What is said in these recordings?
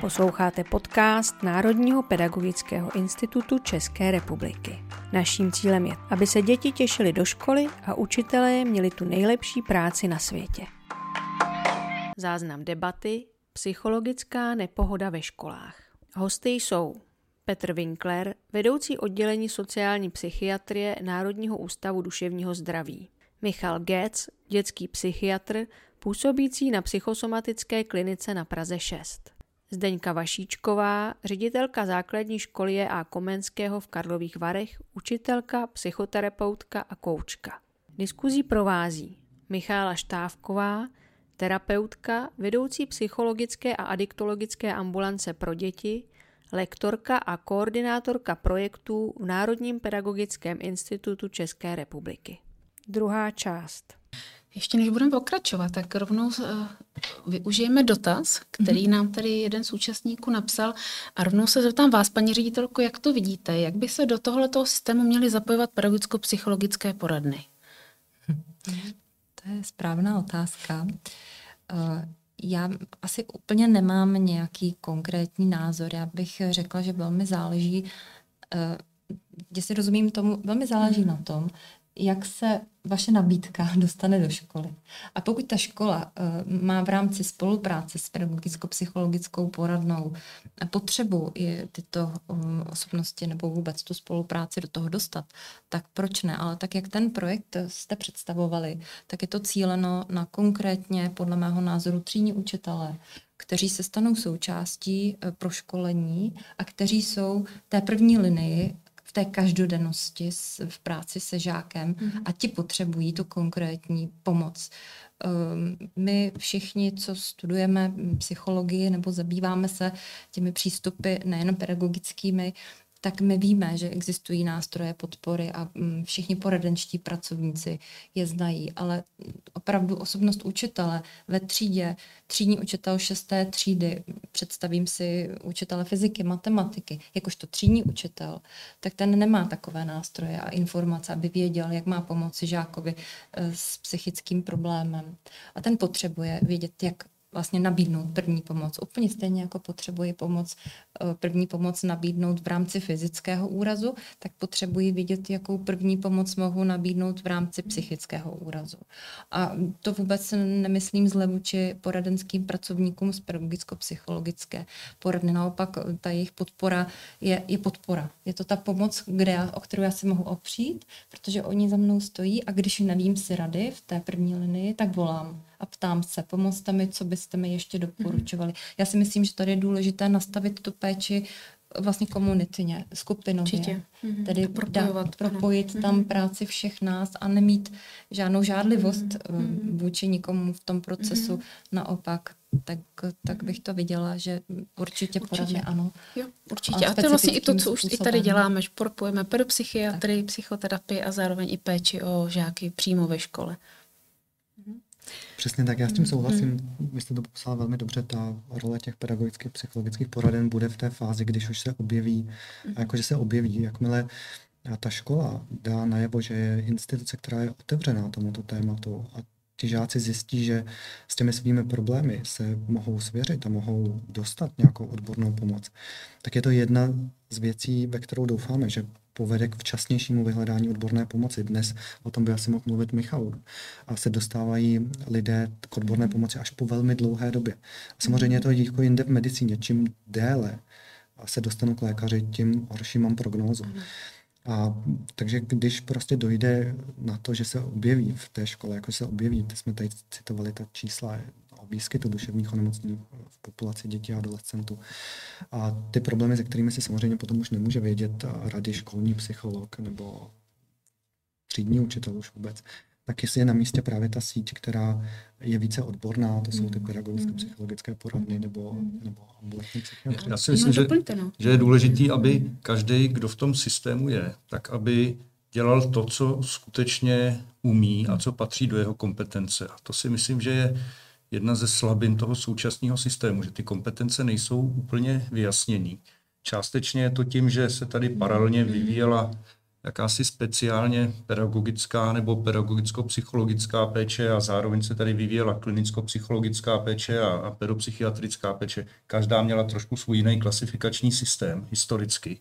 Posloucháte podcast Národního pedagogického institutu České republiky. Naším cílem je, aby se děti těšily do školy a učitelé měli tu nejlepší práci na světě. Záznam debaty Psychologická nepohoda ve školách. Hosty jsou Petr Winkler, vedoucí oddělení sociální psychiatrie Národního ústavu duševního zdraví. Michal Getz, dětský psychiatr, působící na psychosomatické klinice na Praze 6. Zdeňka Vašíčková, ředitelka základní školy je a Komenského v Karlových Varech, učitelka, psychoterapeutka a koučka. Diskuzí provází Michála Štávková, terapeutka, vedoucí psychologické a adiktologické ambulance pro děti, lektorka a koordinátorka projektů v Národním pedagogickém institutu České republiky. Druhá část. Ještě než budeme pokračovat, tak rovnou uh, využijeme dotaz, který mm-hmm. nám tady jeden z účastníků napsal a rovnou se zeptám vás, paní ředitelko, jak to vidíte? Jak by se do tohoto systému měly zapojovat pedagogicko-psychologické poradny? To je správná otázka. Uh, já asi úplně nemám nějaký konkrétní názor. Já bych řekla, že velmi záleží, uh, jestli rozumím tomu, velmi záleží mm. na tom, jak se vaše nabídka dostane do školy. A pokud ta škola uh, má v rámci spolupráce s pedagogicko-psychologickou poradnou potřebu tyto um, osobnosti nebo vůbec tu spolupráci do toho dostat, tak proč ne? Ale tak, jak ten projekt jste představovali, tak je to cíleno na konkrétně, podle mého názoru, třídní učitele, kteří se stanou součástí uh, proškolení a kteří jsou té první linii v té každodennosti v práci se žákem mm-hmm. a ti potřebují tu konkrétní pomoc. Ehm, my všichni, co studujeme psychologii nebo zabýváme se těmi přístupy nejen pedagogickými, tak my víme, že existují nástroje podpory a mm, všichni poradenští pracovníci je znají, ale opravdu osobnost učitele ve třídě, třídní učitel šesté třídy, představím si učitele fyziky, matematiky, jakožto třídní učitel, tak ten nemá takové nástroje a informace, aby věděl, jak má pomoci žákovi eh, s psychickým problémem. A ten potřebuje vědět, jak vlastně nabídnout první pomoc. Úplně stejně jako potřebuji pomoc, eh, první pomoc nabídnout v rámci fyzického úrazu, tak potřebuji vidět, jakou první pomoc mohu nabídnout v rámci psychického úrazu. A to vůbec nemyslím zle vůči poradenským pracovníkům z pedagogicko-psychologické poradny. Naopak ta jejich podpora je, je podpora. Je to ta pomoc, kde já, o kterou já se mohu opřít, protože oni za mnou stojí a když nevím si rady v té první linii, tak volám a ptám se, pomozte mi, co byste mi ještě doporučovali. Mm-hmm. Já si myslím, že tady je důležité nastavit tu péči vlastně komunitně, skupinově. Určitě. Mm-hmm. Tedy propojovat, propojit ano. tam mm-hmm. práci všech nás a nemít žádnou žádlivost mm-hmm. vůči nikomu v tom procesu. Mm-hmm. Naopak, tak, tak bych to viděla, že určitě, určitě. poradně ano. Jo, určitě. A, a to je vlastně i to, co už způsobem. i tady děláme, že propojeme pedopsychiatrii, psychoterapii a zároveň i péči o žáky přímo ve škole. Přesně tak, já s tím souhlasím. Mm. Vy jste to popsala velmi dobře. Ta role těch pedagogických, psychologických poraden bude v té fázi, když už se objeví, mm. a jakože se objeví, jakmile ta škola dá najevo, že je instituce, která je otevřená tomuto tématu a ti žáci zjistí, že s těmi svými problémy se mohou svěřit a mohou dostat nějakou odbornou pomoc, tak je to jedna z věcí, ve kterou doufáme, že povede k včasnějšímu vyhledání odborné pomoci. Dnes o tom by asi mohl mluvit Michal. A se dostávají lidé k odborné pomoci až po velmi dlouhé době. A samozřejmě je to jako jinde v medicíně. Čím déle se dostanu k lékaři, tím horší mám prognózu. A takže když prostě dojde na to, že se objeví v té škole, jako se objeví, jsme tady citovali ta čísla o výskytu duševních onemocnění v populaci dětí a adolescentů. A ty problémy, se kterými si samozřejmě potom už nemůže vědět rady školní psycholog nebo třídní učitel už vůbec, tak jestli je na místě právě ta síť, která je více odborná, to jsou ty mm. pedagogické, mm. psychologické poradny nebo, mm. nebo ambulantní psychiatry. Já si myslím, že, no. že je důležité, aby každý, kdo v tom systému je, tak aby dělal to, co skutečně umí a co patří do jeho kompetence. A to si myslím, že je jedna ze slabin toho současného systému, že ty kompetence nejsou úplně vyjasněné. Částečně je to tím, že se tady paralelně vyvíjela jakási speciálně pedagogická nebo pedagogicko-psychologická péče a zároveň se tady vyvíjela klinicko-psychologická péče a, a pedopsychiatrická péče. Každá měla trošku svůj jiný klasifikační systém historicky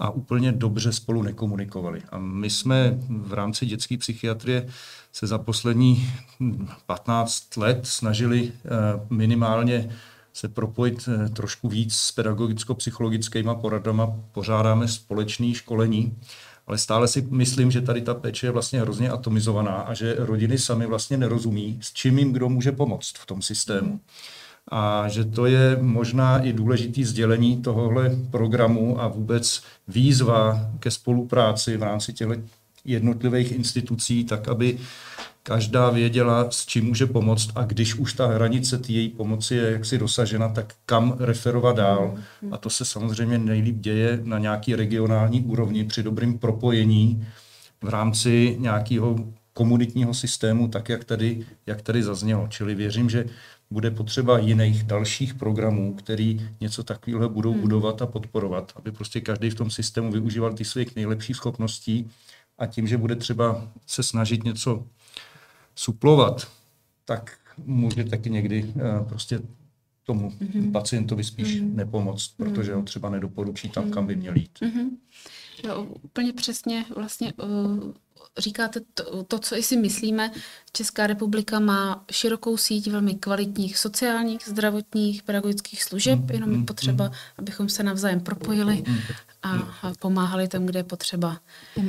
a úplně dobře spolu nekomunikovali. A my jsme v rámci dětské psychiatrie se za poslední 15 let snažili eh, minimálně se propojit eh, trošku víc s pedagogicko-psychologickými poradama. Pořádáme společné školení, ale stále si myslím, že tady ta péče je vlastně hrozně atomizovaná a že rodiny sami vlastně nerozumí, s čím jim kdo může pomoct v tom systému. A že to je možná i důležitý sdělení tohohle programu a vůbec výzva ke spolupráci v rámci těchto jednotlivých institucí, tak aby každá věděla, s čím může pomoct a když už ta hranice té její pomoci je jaksi dosažena, tak kam referovat dál. A to se samozřejmě nejlíp děje na nějaký regionální úrovni při dobrým propojení v rámci nějakého komunitního systému, tak jak tady, jak tady zaznělo. Čili věřím, že bude potřeba jiných dalších programů, který něco takového budou hmm. budovat a podporovat, aby prostě každý v tom systému využíval ty svých nejlepších schopností a tím, že bude třeba se snažit něco suplovat, tak může taky někdy uh, prostě tomu mm-hmm. pacientovi spíš mm-hmm. nepomoct, protože ho třeba nedoporučí tam, kam by měl jít. Jo, úplně přesně vlastně uh, říkáte to, to, co i si myslíme. Česká republika má širokou síť velmi kvalitních sociálních, zdravotních, pedagogických služeb, mm, jenom je mm, potřeba, mm. abychom se navzájem propojili a, a pomáhali tam, kde je potřeba.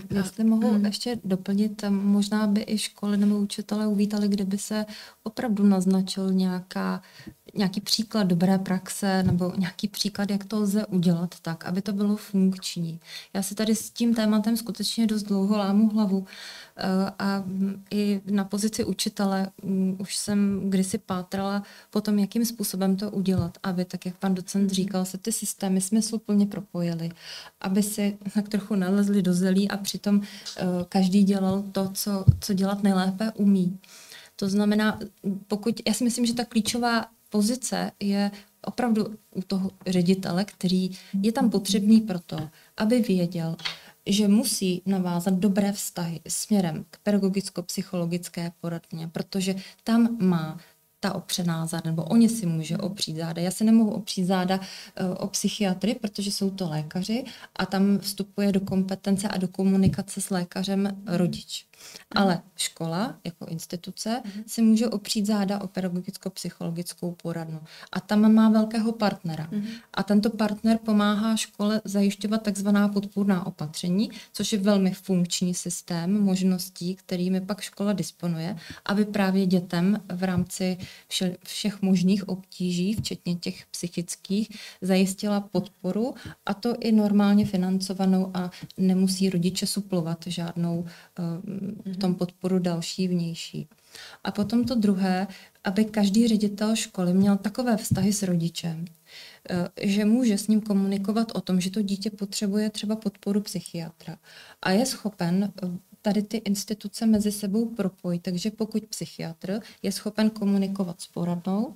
Jestli mohu hmm. ještě doplnit, možná by i školy nebo učitelé uvítali, kdyby se opravdu naznačil nějaká nějaký příklad dobré praxe nebo nějaký příklad, jak to lze udělat tak, aby to bylo funkční. Já si tady s tím tématem skutečně dost dlouho lámu hlavu eh, a i na pozici učitele mm, už jsem kdysi pátrala po tom, jakým způsobem to udělat, aby, tak jak pan docent říkal, se ty systémy smysluplně propojily, aby si tak trochu nalezli do zelí a přitom eh, každý dělal to, co, co dělat nejlépe umí. To znamená, pokud, já si myslím, že ta klíčová pozice je opravdu u toho ředitele, který je tam potřebný proto, aby věděl, že musí navázat dobré vztahy směrem k pedagogicko-psychologické poradně, protože tam má ta opřená záda, nebo oni si může opřít záda. Já si nemohu opřít záda uh, o psychiatry, protože jsou to lékaři a tam vstupuje do kompetence a do komunikace s lékařem rodič. Ale škola jako instituce mm-hmm. si může opřít záda o pedagogicko-psychologickou poradnu. A tam má velkého partnera. Mm-hmm. A tento partner pomáhá škole zajišťovat takzvaná podpůrná opatření, což je velmi funkční systém možností, kterými pak škola disponuje, aby právě dětem v rámci vše, všech možných obtíží, včetně těch psychických, zajistila podporu a to i normálně financovanou a nemusí rodiče suplovat žádnou uh, v tom podporu další, vnější. A potom to druhé, aby každý ředitel školy měl takové vztahy s rodičem, eh, že může s ním komunikovat o tom, že to dítě potřebuje třeba podporu psychiatra a je schopen eh, tady ty instituce mezi sebou propojit. Takže pokud psychiatr je schopen komunikovat s poradnou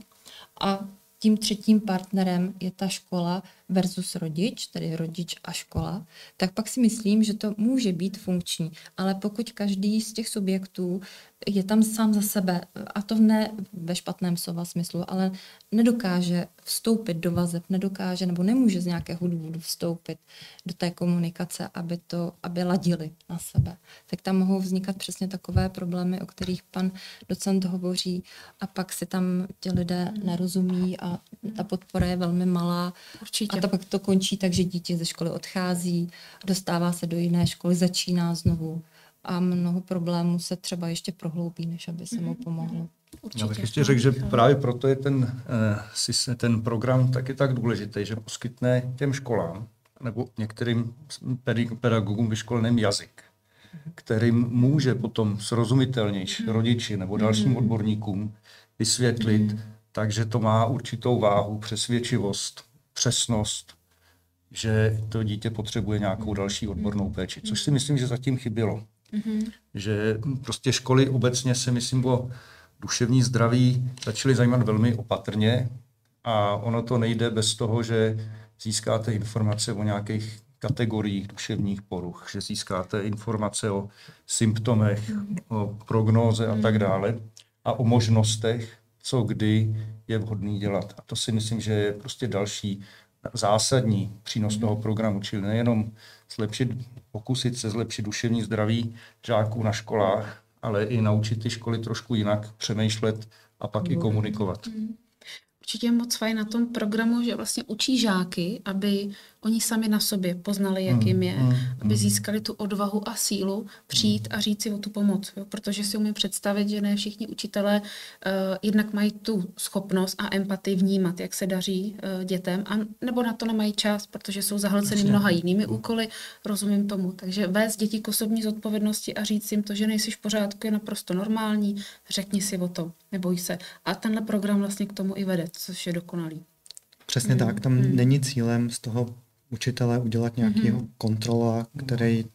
a tím třetím partnerem je ta škola versus rodič, tedy rodič a škola, tak pak si myslím, že to může být funkční. Ale pokud každý z těch subjektů je tam sám za sebe, a to ne ve špatném slova smyslu, ale nedokáže vstoupit do vazeb, nedokáže nebo nemůže z nějakého důvodu vstoupit do té komunikace, aby to, aby ladili na sebe. Tak tam mohou vznikat přesně takové problémy, o kterých pan docent hovoří a pak si tam ti lidé nerozumí a ta podpora je velmi malá. Určitě. A to pak to končí tak, že dítě ze školy odchází, dostává se do jiné školy, začíná znovu a mnoho problémů se třeba ještě prohloubí, než aby se mu mhm. pomohlo. Určitě. Já bych ještě řekl, že právě proto je ten, eh, ten program taky tak důležitý, že poskytne těm školám nebo některým pedagogům vyškoleným jazyk, kterým může potom srozumitelnější mhm. rodiči nebo dalším mhm. odborníkům vysvětlit, takže to má určitou váhu, přesvědčivost, přesnost, že to dítě potřebuje nějakou další odbornou péči, což si myslím, že zatím chybělo. Mm-hmm. Že prostě školy obecně se, myslím, o duševní zdraví začaly zajímat velmi opatrně a ono to nejde bez toho, že získáte informace o nějakých kategoriích duševních poruch, že získáte informace o symptomech, o prognóze a tak dále a o možnostech, co kdy je vhodný dělat. A to si myslím, že je prostě další zásadní přínos toho programu, čili nejenom zlepšit, pokusit se zlepšit duševní zdraví žáků na školách, ale i naučit ty školy trošku jinak přemýšlet a pak i komunikovat. Mm. Určitě je moc fajn na tom programu, že vlastně učí žáky, aby oni sami na sobě poznali, jak jim je, mm, mm, aby získali tu odvahu a sílu přijít a říct si o tu pomoc. Jo? Protože si umím představit, že ne všichni učitelé uh, jednak mají tu schopnost a empatii vnímat, jak se daří uh, dětem, a nebo na to nemají čas, protože jsou zahlceny mnoha jinými úkoly, rozumím tomu. Takže vést děti k osobní zodpovědnosti a říct jim to, že nejsi v pořádku, je naprosto normální, řekni si o tom, neboj se. A tenhle program vlastně k tomu i vede, což je dokonalý. Přesně mm. tak, tam mm. není cílem z toho učitele udělat nějakého mm-hmm. kontrola, který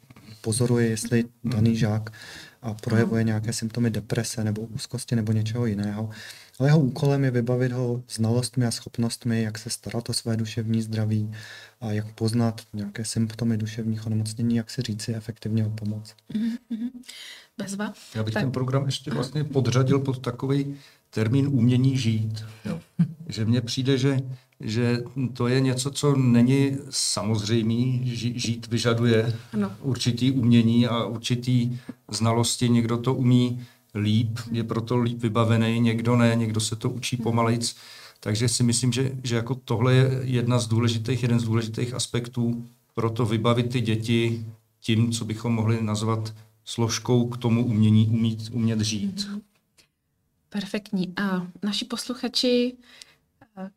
pozoruje, jestli daný žák a projevuje nějaké symptomy deprese nebo úzkosti nebo něčeho jiného. Ale jeho úkolem je vybavit ho znalostmi a schopnostmi, jak se starat o své duševní zdraví a jak poznat nějaké symptomy duševních onemocnění, jak si říci efektivně o pomoc. Mm-hmm. Bezva. Já bych tak. ten program ještě vlastně podřadil pod takový termín umění žít. Jo. Že mně přijde, že že to je něco, co není samozřejmý. Žít vyžaduje ano. určitý umění a určitý znalosti. Někdo to umí líp, je proto líp vybavený, někdo ne, někdo se to učí pomalejc. Takže si myslím, že, že jako tohle je jedna z důležitých, jeden z důležitých aspektů pro to vybavit ty děti tím, co bychom mohli nazvat složkou k tomu umění umít, umět žít. Perfektní. A naši posluchači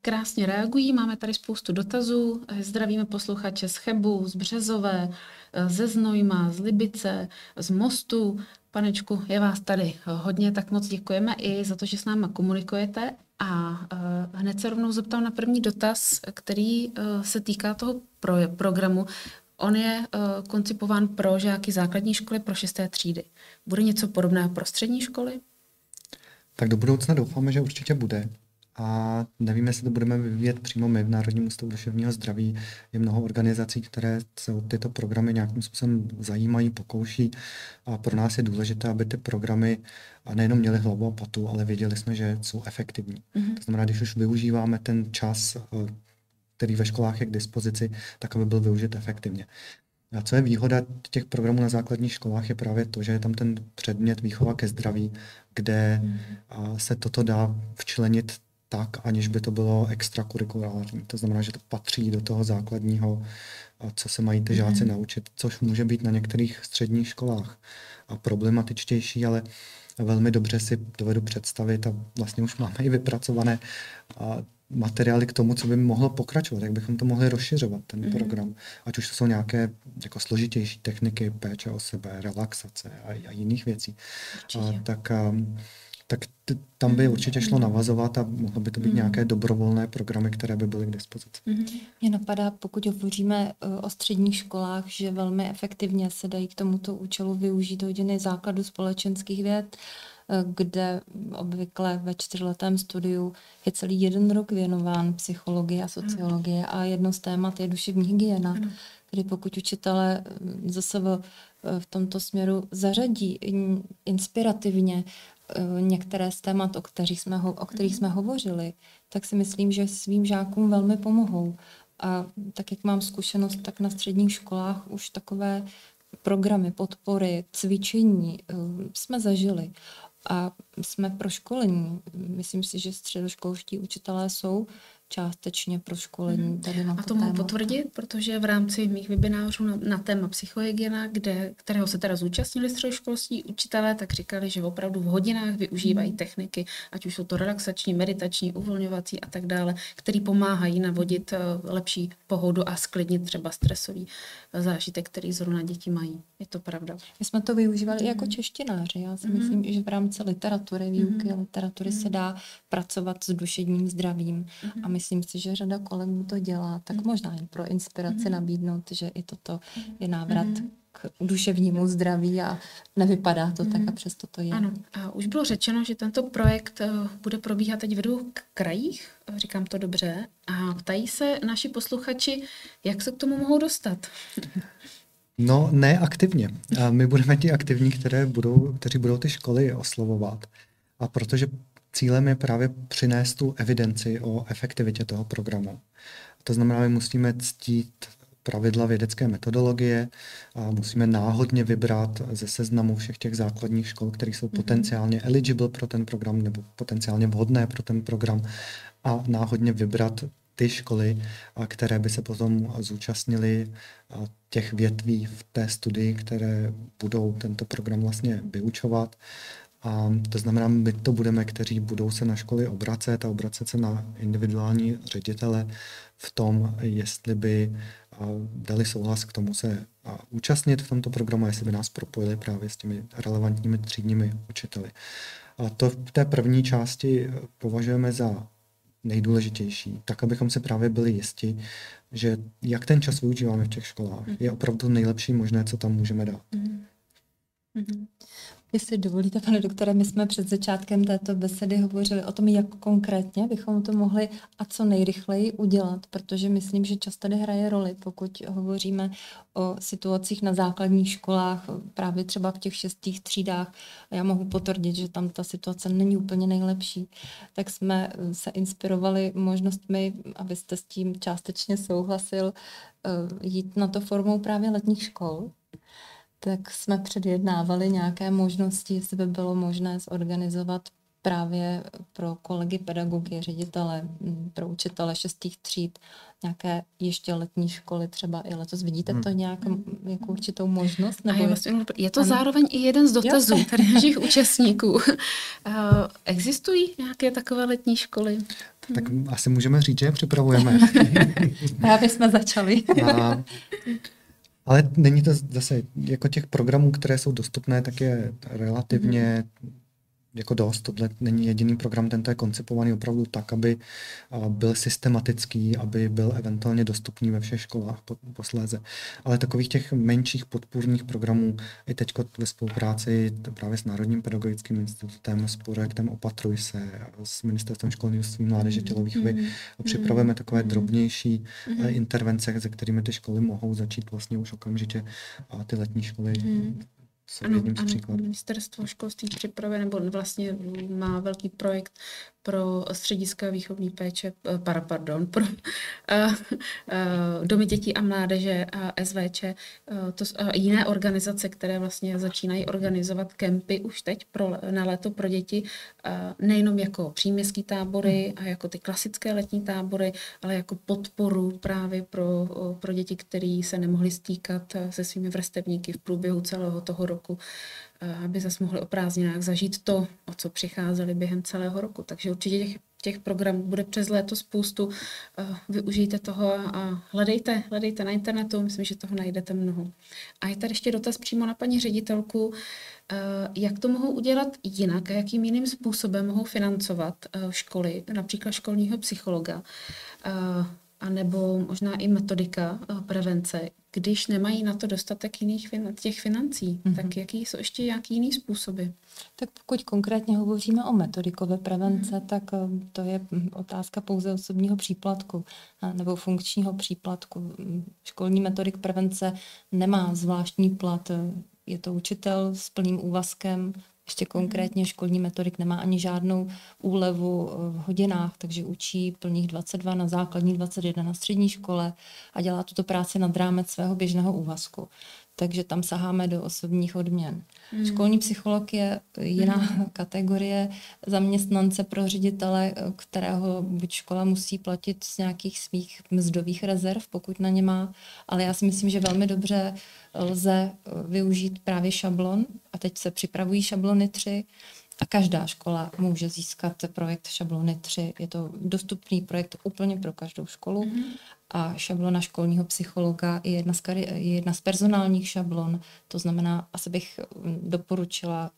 krásně reagují. Máme tady spoustu dotazů. Zdravíme posluchače z Chebu, z Březové, ze Znojma, z Libice, z Mostu. Panečku, je vás tady hodně, tak moc děkujeme i za to, že s náma komunikujete. A uh, hned se rovnou zeptám na první dotaz, který se týká toho pro, programu. On je koncipován pro žáky základní školy pro šesté třídy. Bude něco podobného pro střední školy? Tak do budoucna doufáme, že určitě bude a nevíme, jestli to budeme vyvíjet přímo my v Národním ústavu duševního zdraví. Je mnoho organizací, které se o tyto programy nějakým způsobem zajímají, pokouší a pro nás je důležité, aby ty programy nejenom měly hlavu a patu, ale věděli jsme, že jsou efektivní. Mm-hmm. To znamená, když už využíváme ten čas, eh, který ve školách je k dispozici, tak aby byl využit efektivně. A co je výhoda těch programů na základních školách, je právě to, že je tam ten předmět výchova ke zdraví, kde mm. se toto dá včlenit tak, aniž by to bylo extrakurikulární. To znamená, že to patří do toho základního, co se mají ty žáci mm. naučit, což může být na některých středních školách a problematičtější, ale velmi dobře si dovedu představit a vlastně už máme i vypracované materiály k tomu, co by mohlo pokračovat, jak bychom to mohli rozšiřovat, ten mm. program. Ať už to jsou nějaké jako složitější techniky péče o sebe, relaxace a, a jiných věcí. A, tak a, tak t- tam by určitě šlo navazovat a mohlo by to být mm. nějaké dobrovolné programy, které by byly k dispozici. Mě napadá, pokud hovoříme e, o středních školách, že velmi efektivně se dají k tomuto účelu využít hodiny základu společenských věd, e, kde obvykle ve čtyřletém studiu je celý jeden rok věnován psychologii a sociologie a jedno z témat je duševní hygiena, kdy pokud učitele zase v, v tomto směru zařadí inspirativně některé z témat, o kterých, jsme, ho, o kterých jsme hovořili, tak si myslím, že svým žákům velmi pomohou. A tak, jak mám zkušenost, tak na středních školách už takové programy podpory, cvičení eh, jsme zažili. A jsme pro školení. Myslím si, že středoškolští učitelé jsou částečně pro školení mhm. tady na A to mohu potvrdit, protože v rámci mých webinářů na, na téma psychohygiena, kde, kterého se teda zúčastnili středoškolští učitelé, tak říkali, že opravdu v hodinách využívají mm. techniky, ať už jsou to relaxační, meditační, uvolňovací a tak dále, které pomáhají navodit eh, lepší pohodu a sklidnit třeba stresový eh, zážitek, který zrovna děti mají. Je to pravda. My jsme to využívali mm. jako češtináři. Já si mm. myslím, že v rámci literatury výuky mm-hmm. literatury mm-hmm. se dá pracovat s duševním zdravím mm-hmm. a myslím si, že řada kolegů to dělá, tak mm-hmm. možná jen pro inspiraci mm-hmm. nabídnout, že i toto je návrat mm-hmm k duševnímu zdraví a nevypadá to mm. tak a mhm. přesto to je. Ano, a už bylo řečeno, že tento projekt eh, bude probíhat teď v dvou krajích, říkám to dobře, a ptají se naši posluchači, jak se k tomu mohou dostat. No, ne aktivně. A my budeme ti aktivní, které budou, kteří budou ty školy oslovovat. A protože cílem je právě přinést tu evidenci o efektivitě toho programu. To znamená, že musíme ctít pravidla vědecké metodologie a musíme náhodně vybrat ze seznamu všech těch základních škol, které jsou mm-hmm. potenciálně eligible pro ten program nebo potenciálně vhodné pro ten program a náhodně vybrat ty školy, které by se potom zúčastnily těch větví v té studii, které budou tento program vlastně vyučovat. A to znamená, my to budeme, kteří budou se na školy obracet a obracet se na individuální ředitele v tom, jestli by dali souhlas k tomu se účastnit v tomto programu, jestli by nás propojili právě s těmi relevantními třídními učiteli. A to v té první části považujeme za nejdůležitější, tak abychom se právě byli jisti, že jak ten čas využíváme v těch školách, je opravdu nejlepší možné, co tam můžeme dát. Mm-hmm. Jestli dovolíte, pane doktore, my jsme před začátkem této besedy hovořili o tom, jak konkrétně bychom to mohli a co nejrychleji udělat, protože myslím, že často tady hraje roli, pokud hovoříme o situacích na základních školách, právě třeba v těch šestých třídách, já mohu potvrdit, že tam ta situace není úplně nejlepší, tak jsme se inspirovali možnostmi, abyste s tím částečně souhlasil, eh, jít na to formou právě letních škol, tak jsme předjednávali nějaké možnosti, jestli by bylo možné zorganizovat právě pro kolegy pedagogy, ředitele, pro učitele šestých tříd, nějaké ještě letní školy třeba i letos. Vidíte to hmm. nějak jako určitou možnost? Nebo je, vlastně, je to ano. zároveň i jeden z dotazů jo. tady našich účastníků. Uh, existují nějaké takové letní školy? Tak asi můžeme říct, že je připravujeme. Právě jsme začali. A ale není to zase, jako těch programů, které jsou dostupné, tak je relativně jako dost. Tohle není jediný program, tento je koncipovaný opravdu tak, aby byl systematický, aby byl eventuálně dostupný ve všech školách posléze. Ale takových těch menších podpůrných programů i teď ve spolupráci právě s Národním pedagogickým institutem, s projektem Opatruj se, s Ministerstvem školnictví, mládeže, tělovýchovy mm-hmm. připravujeme takové mm-hmm. drobnější mm-hmm. intervence, se kterými ty školy mohou začít vlastně už okamžitě a ty letní školy mm-hmm ano, jedním z ano, příkladů. Ministerstvo školství připravuje, nebo vlastně má velký projekt pro střediska výchovní péče, eh, para, pardon, pro uh, uh, domy dětí a mládeže a SVČ, to, uh, jiné organizace, které vlastně začínají organizovat kempy už teď pro, na léto pro děti, nejenom jako příměstský tábory hmm. a jako ty klasické letní tábory, ale jako podporu právě pro, pro děti, které se nemohly stýkat se svými vrstevníky v průběhu celého toho roku aby zase mohli o prázdninách zažít to, o co přicházeli během celého roku. Takže určitě těch, těch programů bude přes léto spoustu. Využijte toho a hledejte, hledejte na internetu, myslím, že toho najdete mnoho. A je tady ještě dotaz přímo na paní ředitelku, jak to mohou udělat jinak a jakým jiným způsobem mohou financovat školy, například školního psychologa a nebo možná i metodika eh, prevence, když nemají na to dostatek jiných fin- těch financí, mm-hmm. tak jaký jsou ještě jaký jiný způsoby? Tak pokud konkrétně hovoříme o metodikové prevence, mm-hmm. tak eh, to je hm, otázka pouze osobního příplatku nebo funkčního příplatku. Školní metodik prevence nemá zvláštní plat, je to učitel s plným úvazkem, ještě konkrétně školní metodik nemá ani žádnou úlevu v hodinách, takže učí plných 22 na základní 21 na střední škole a dělá tuto práci nad rámec svého běžného úvazku. Takže tam saháme do osobních odměn. Mm. Školní psycholog je jiná mm. kategorie zaměstnance pro ředitele, kterého buď škola musí platit z nějakých svých mzdových rezerv, pokud na ně má, ale já si myslím, že velmi dobře lze využít právě šablon a teď se připravují šablony 3 a každá škola může získat projekt šablony 3. Je to dostupný projekt úplně pro každou školu mm-hmm. A šablona školního psychologa je jedna, z kari- je jedna z personálních šablon. To znamená, asi bych doporučila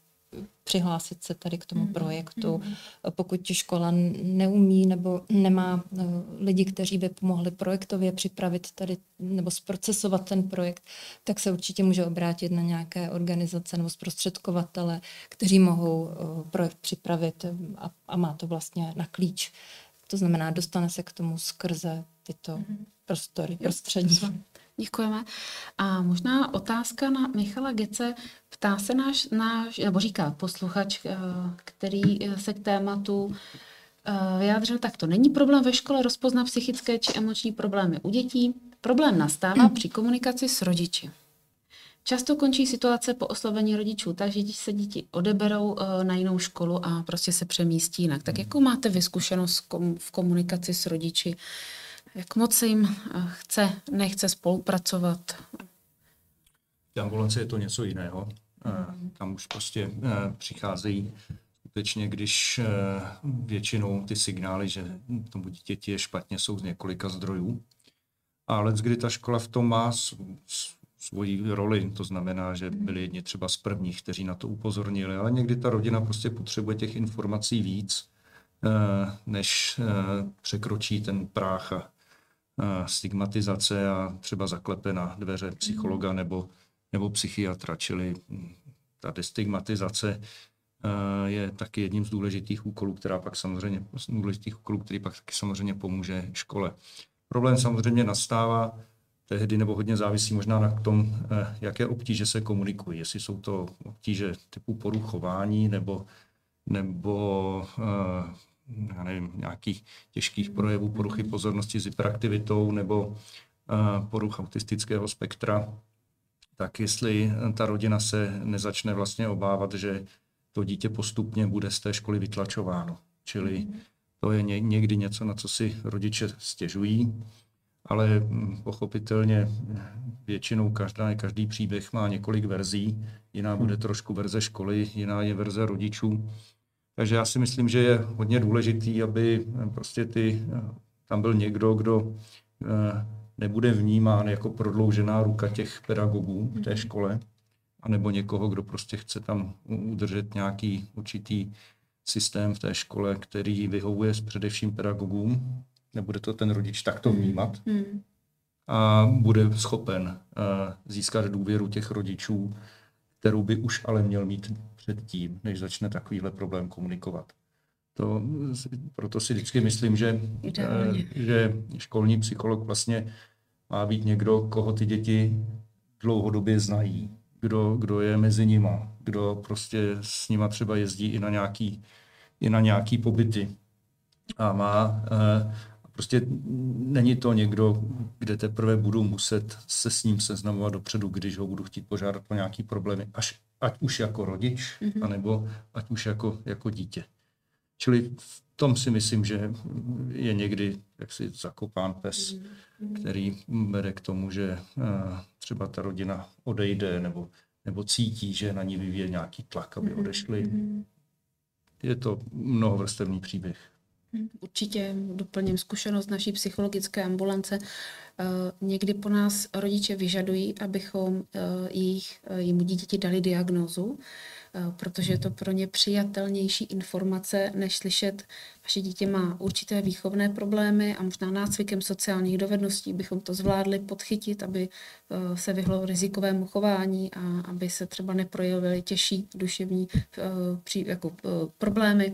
přihlásit se tady k tomu projektu. Pokud škola neumí nebo nemá eh, lidi, kteří by pomohli projektově připravit tady nebo zprocesovat ten projekt, tak se určitě může obrátit na nějaké organizace nebo zprostředkovatele, kteří mohou eh, projekt připravit a, a má to vlastně na klíč. To znamená, dostane se k tomu skrze tyto prostory, prostředí. Děkujeme. A možná otázka na Michala Gece. Ptá se náš, náš nebo říká posluchač, eh, který eh, se k tématu eh, vyjádřil takto. Není problém ve škole rozpoznat psychické či emoční problémy u dětí. Problém nastává při komunikaci s rodiči. Často končí situace po oslovení rodičů, takže se děti odeberou na jinou školu a prostě se přemístí jinak. Tak jakou máte vyzkušenost v komunikaci s rodiči? Jak moc se jim eh, chce, nechce spolupracovat? V ambulance je to něco jiného. Mm. Tam už prostě eh, přicházejí skutečně, když většinou ty signály, že tomu dítěti je špatně, jsou z několika zdrojů. Ale kdy ta škola v tom má svoji roli, to znamená, že byli jedni třeba z prvních, kteří na to upozornili, ale někdy ta rodina prostě potřebuje těch informací víc, než překročí ten práh a stigmatizace a třeba zaklepe na dveře psychologa mhm. nebo, nebo psychiatra, čili hm, ta destigmatizace eh, je taky jedním z důležitých úkolů, která pak samozřejmě, důležitých úkolů, který pak taky samozřejmě pomůže škole. Problém samozřejmě nastává tehdy, nebo hodně závisí možná na tom, eh, jaké obtíže se komunikují. Jestli jsou to obtíže typu poruchování nebo, nebo eh, já nevím, nějakých těžkých projevů poruchy pozornosti s hyperaktivitou nebo uh, poruch autistického spektra, tak jestli ta rodina se nezačne vlastně obávat, že to dítě postupně bude z té školy vytlačováno. Čili to je někdy něco, na co si rodiče stěžují, ale hm, pochopitelně většinou každá, každý příběh má několik verzí. Jiná bude trošku verze školy, jiná je verze rodičů. Takže já si myslím, že je hodně důležitý, aby eh, prostě ty, eh, tam byl někdo, kdo eh, nebude vnímán jako prodloužená ruka těch pedagogů v té mhm. škole, anebo někoho, kdo prostě chce tam udržet nějaký určitý systém v té škole, který vyhovuje především pedagogům. Nebude to ten rodič takto mhm. vnímat. Mm. A bude schopen získat důvěru těch rodičů, kterou by už ale měl mít předtím, než začne takovýhle problém komunikovat. To, proto si vždycky myslím, že, eh, že školní psycholog vlastně má být někdo, koho ty děti dlouhodobě znají, kdo, kdo je mezi nima, kdo prostě s nima třeba jezdí i na nějaký, i na nějaký pobyty. A má eh, prostě není to někdo, kde teprve budu muset se s ním seznamovat dopředu, když ho budu chtít požádat o nějaký problémy, až ať už jako rodič, mm-hmm. anebo ať už jako, jako dítě. Čili v tom si myslím, že je někdy jaksi zakopán pes, mm-hmm. který vede k tomu, že uh, třeba ta rodina odejde nebo, nebo cítí, že na ní vyvíje nějaký tlak, aby mm-hmm. odešli. Mm-hmm. Je to mnohovrstevný příběh. Určitě doplním zkušenost naší psychologické ambulance. Eh, někdy po nás rodiče vyžadují, abychom eh, jich, eh, jim dítěti dali diagnózu, protože je to pro ně přijatelnější informace, než slyšet, vaše dítě má určité výchovné problémy a možná nácvikem sociálních dovedností bychom to zvládli podchytit, aby se vyhlo rizikovému chování a aby se třeba neprojevily těžší duševní jako, problémy.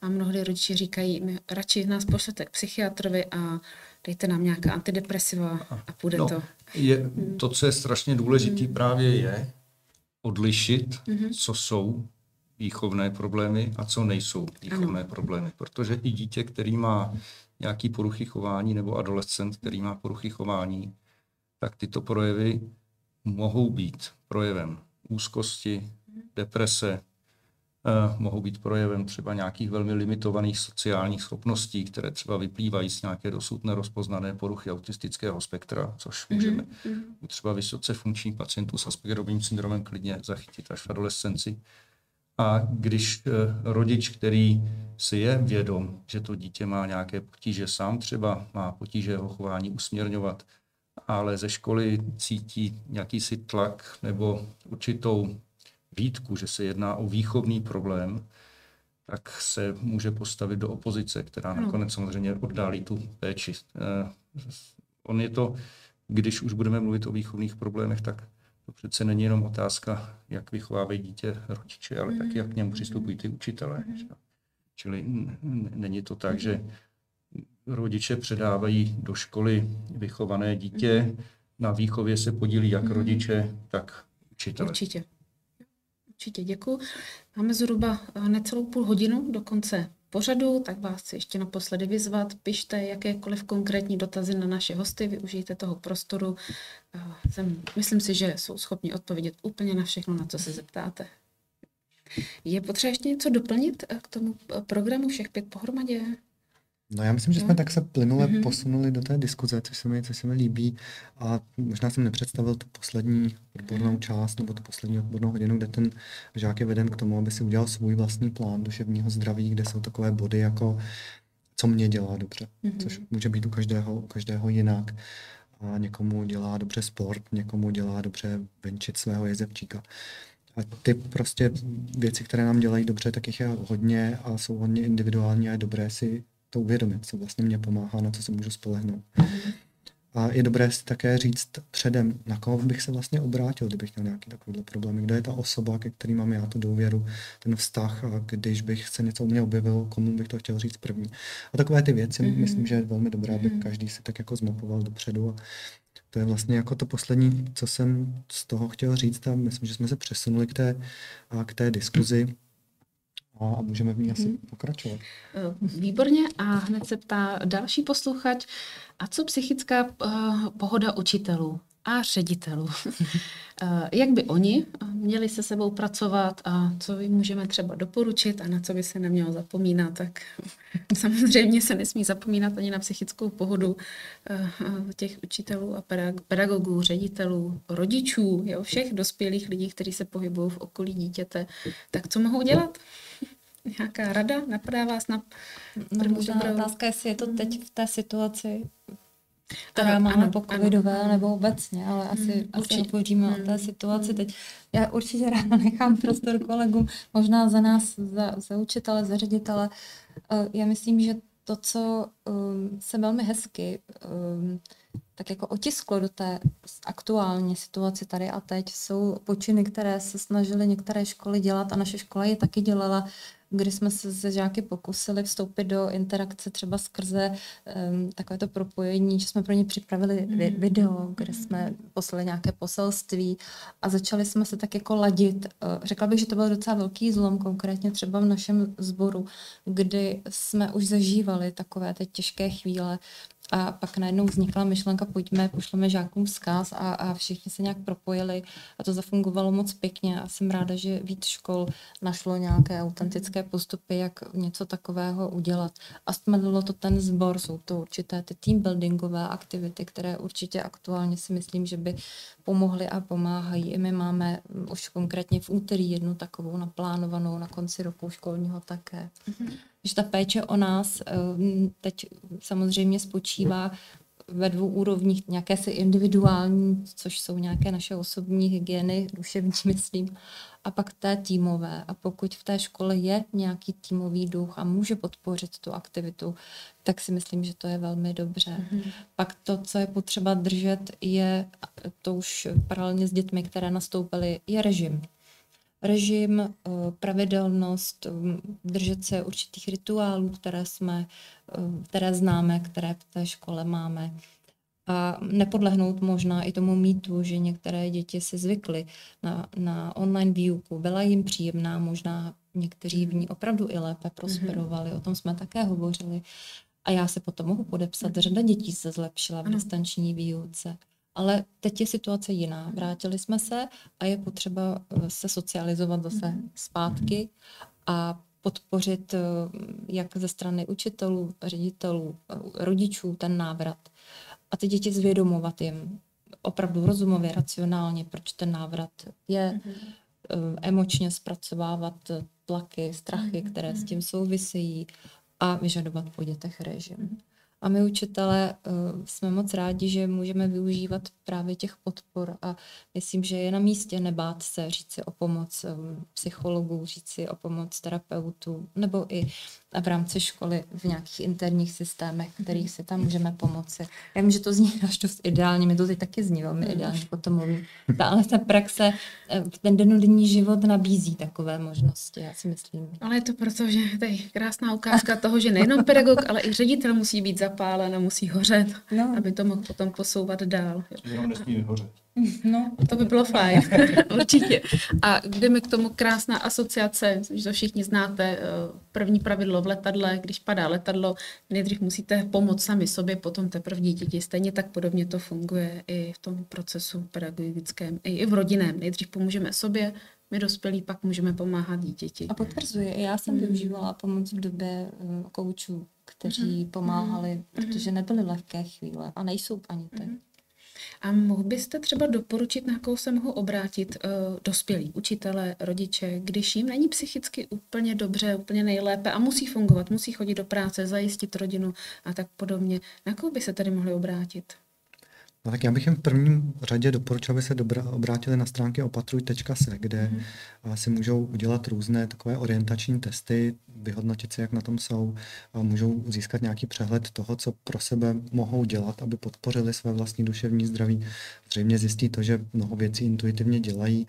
A mnohdy rodiče říkají, my radši nás pošlete k psychiatrovi a dejte nám nějaká antidepresiva a půjde no, to. Je, to, co je strašně důležité mm. právě je odlišit, mm-hmm. co jsou výchovné problémy a co nejsou výchovné ano. problémy. Protože i dítě, který má nějaký poruchy chování nebo adolescent, který má poruchy chování, tak tyto projevy mohou být projevem úzkosti, mhm. deprese, mohou být projevem třeba nějakých velmi limitovaných sociálních schopností, které třeba vyplývají z nějaké dosud nerozpoznané poruchy autistického spektra, což mhm, můžeme mm-hmm. u třeba vysoce funkčních pacientů s Aspergerovým syndromem klidně zachytit až v adolescenci. A když eh, rodič, který si je vědom, že to dítě má nějaké potíže, sám třeba má potíže jeho chování usměrňovat, ale ze školy cítí nějaký si tlak nebo určitou výtku, že se jedná o výchovný problém, tak se může postavit do opozice, která nakonec samozřejmě oddálí tu péči. Eh, on je to, když už budeme mluvit o výchovných problémech, tak to přece není jenom otázka, jak vychovávají dítě rodiče, ale taky, jak k němu přistupují ty učitelé. Čili není to tak, že rodiče předávají do školy vychované dítě, na výchově se podílí jak rodiče, tak učitelé. Určitě. Určitě děkuji. Máme zhruba necelou půl hodinu do konce pořadu, tak vás chci ještě naposledy vyzvat. Pište jakékoliv konkrétní dotazy na naše hosty, využijte toho prostoru. Jsem, myslím si, že jsou schopni odpovědět úplně na všechno, na co se zeptáte. Je potřeba ještě něco doplnit k tomu programu všech pět pohromadě? No já myslím, že jsme tak se plynule mm-hmm. posunuli do té diskuze, což se mi, což se mi líbí. A možná jsem nepředstavil tu poslední odbornou mhm. část nebo tu poslední odbornou hodinu, kde ten žák je veden k tomu, aby si udělal svůj vlastní plán duševního zdraví, kde jsou takové body jako co mě dělá dobře, mm-hmm. což může být u každého, u každého jinak. A někomu dělá dobře sport, někomu dělá dobře venčit svého jezevčíka. A ty prostě věci, které nám dělají dobře, tak jich je hodně a jsou hodně individuální a je dobré si to uvědomit, co vlastně mě pomáhá, na co se můžu spolehnout. A je dobré si také říct předem, na koho bych se vlastně obrátil, kdybych měl nějaký takovýhle problém. Kdo je ta osoba, ke který mám já tu důvěru, ten vztah, a když bych se něco u mě objevilo, komu bych to chtěl říct první. A takové ty věci, mm-hmm. myslím, že je velmi dobré, aby mm-hmm. každý si tak jako zmapoval dopředu. A to je vlastně jako to poslední, co jsem z toho chtěl říct a myslím, že jsme se přesunuli k té, k té diskuzi a můžeme v ní asi hmm. pokračovat. Eh, výborně a hned se ptá další posluchač, a co psychická uh, pohoda učitelů a ředitelů? uh, jak by oni měli se sebou pracovat a co jim můžeme třeba doporučit a na co by se nemělo zapomínat? Tak samozřejmě se nesmí zapomínat ani na psychickou pohodu těch učitelů a pedagogů, ředitelů, rodičů, jo, všech dospělých lidí, kteří se pohybují v okolí dítěte. Tak co mohou dělat? Nějaká rada? Napadá vás na no, možná dobrou... otázka, jestli je to teď v té situaci, která ano, máme ano, po covidové ano. nebo obecně, ale asi, hmm, asi hovoříme hmm. o té situaci teď. Já určitě ráda nechám prostor kolegům, možná za nás, za, za učitele, za ředitele. Eh, já myslím, že to, co um, se velmi hezky um, tak jako otisklo do té aktuální situaci tady a teď, jsou počiny, které se snažily některé školy dělat a naše škola je taky dělala kdy jsme se se žáky pokusili vstoupit do interakce třeba skrze um, takové to propojení, že jsme pro ně připravili vi- mm. video, kde jsme poslali nějaké poselství a začali jsme se tak jako ladit. Uh, řekla bych, že to byl docela velký zlom, konkrétně třeba v našem sboru, kdy jsme už zažívali takové ty těžké chvíle, a pak najednou vznikla myšlenka, pojďme, pošleme žákům vzkaz a, a všichni se nějak propojili a to zafungovalo moc pěkně a jsem ráda, že víc škol našlo nějaké autentické postupy, jak něco takového udělat. A stmelilo to ten sbor, jsou to určité ty team buildingové aktivity, které určitě aktuálně si myslím, že by pomohly a pomáhají. I my máme už konkrétně v úterý jednu takovou naplánovanou na konci roku školního také. Mm-hmm že ta péče o nás eh, teď samozřejmě spočívá ve dvou úrovních, nějaké si individuální, což jsou nějaké naše osobní hygieny, duševní, myslím, a pak té týmové. A pokud v té škole je nějaký týmový duch a může podpořit tu aktivitu, tak si myslím, že to je velmi dobře. Mm-hmm. Pak to, co je potřeba držet, je, to už paralelně s dětmi, které nastoupily, je režim režim, eh, pravidelnost, eh, držet se určitých rituálů, které jsme, eh, které známe, které v té škole máme. A nepodlehnout možná i tomu mýtu, že některé děti si zvykly na, na online výuku, byla jim příjemná, možná někteří v ní opravdu i lépe prosperovali, mm-hmm. o tom jsme také hovořili. A já se potom mohu podepsat, řada dětí se zlepšila v distanční výuce. Ale teď je situace jiná. Vrátili jsme se a je potřeba eh, se socializovat zase mm-hmm. zpátky a podpořit eh, jak ze strany učitelů, ředitelů, eh, rodičů ten návrat. A ty děti zvědomovat jim opravdu rozumově, racionálně, proč ten návrat je, mm-hmm. emočně zpracovávat tlaky, strachy, mm-hmm. které s tím souvisejí a vyžadovat po dětech režim. A my učitelé uh, jsme moc rádi, že můžeme využívat právě těch podpor a myslím, že je na místě nebát se říct si o pomoc um, psychologů, říct si o pomoc terapeutů nebo i v rámci školy v nějakých interních systémech, kterých si tam můžeme pomoci. Já vím, že to zní až dost ideálně, mi to teď taky zní velmi mm. ideálně, potom mluvím. Ale ta praxe, eh, ten denodenní život nabízí takové možnosti, já si myslím. Ale je to proto, že to je krásná ukázka toho, že nejenom pedagog, ale i ředitel musí být zapálen a musí hořet, no. aby to mohl potom posouvat dál. Jenom nesmí vyhořet. No, to by bylo fajn, určitě. A jdeme k tomu krásná asociace, že to všichni znáte, eh, první pravidlo v letadle, když padá letadlo, nejdřív musíte pomoct sami sobě, potom teprve dítěti. Stejně tak podobně to funguje i v tom procesu pedagogickém, i v rodinném. Nejdřív pomůžeme sobě, my dospělí pak můžeme pomáhat dítěti. A potvrzuji, já jsem mm. využívala pomoc v době uh, koučů, kteří mm. pomáhali, mm. protože nebyly lehké chvíle a nejsou ani teď. Mm. A mohl byste třeba doporučit, na koho se mohou obrátit uh, dospělí, učitele, rodiče, když jim není psychicky úplně dobře, úplně nejlépe a musí fungovat, musí chodit do práce, zajistit rodinu a tak podobně. Na koho by se tady mohli obrátit? No tak já bych jim v prvním řadě doporučil, aby se dobra, obrátili na stránky opatruj.se, kde mm. si můžou udělat různé takové orientační testy, vyhodnotit si, jak na tom jsou, a můžou získat nějaký přehled toho, co pro sebe mohou dělat, aby podpořili své vlastní duševní zdraví. Zřejmě zjistí to, že mnoho věcí intuitivně dělají,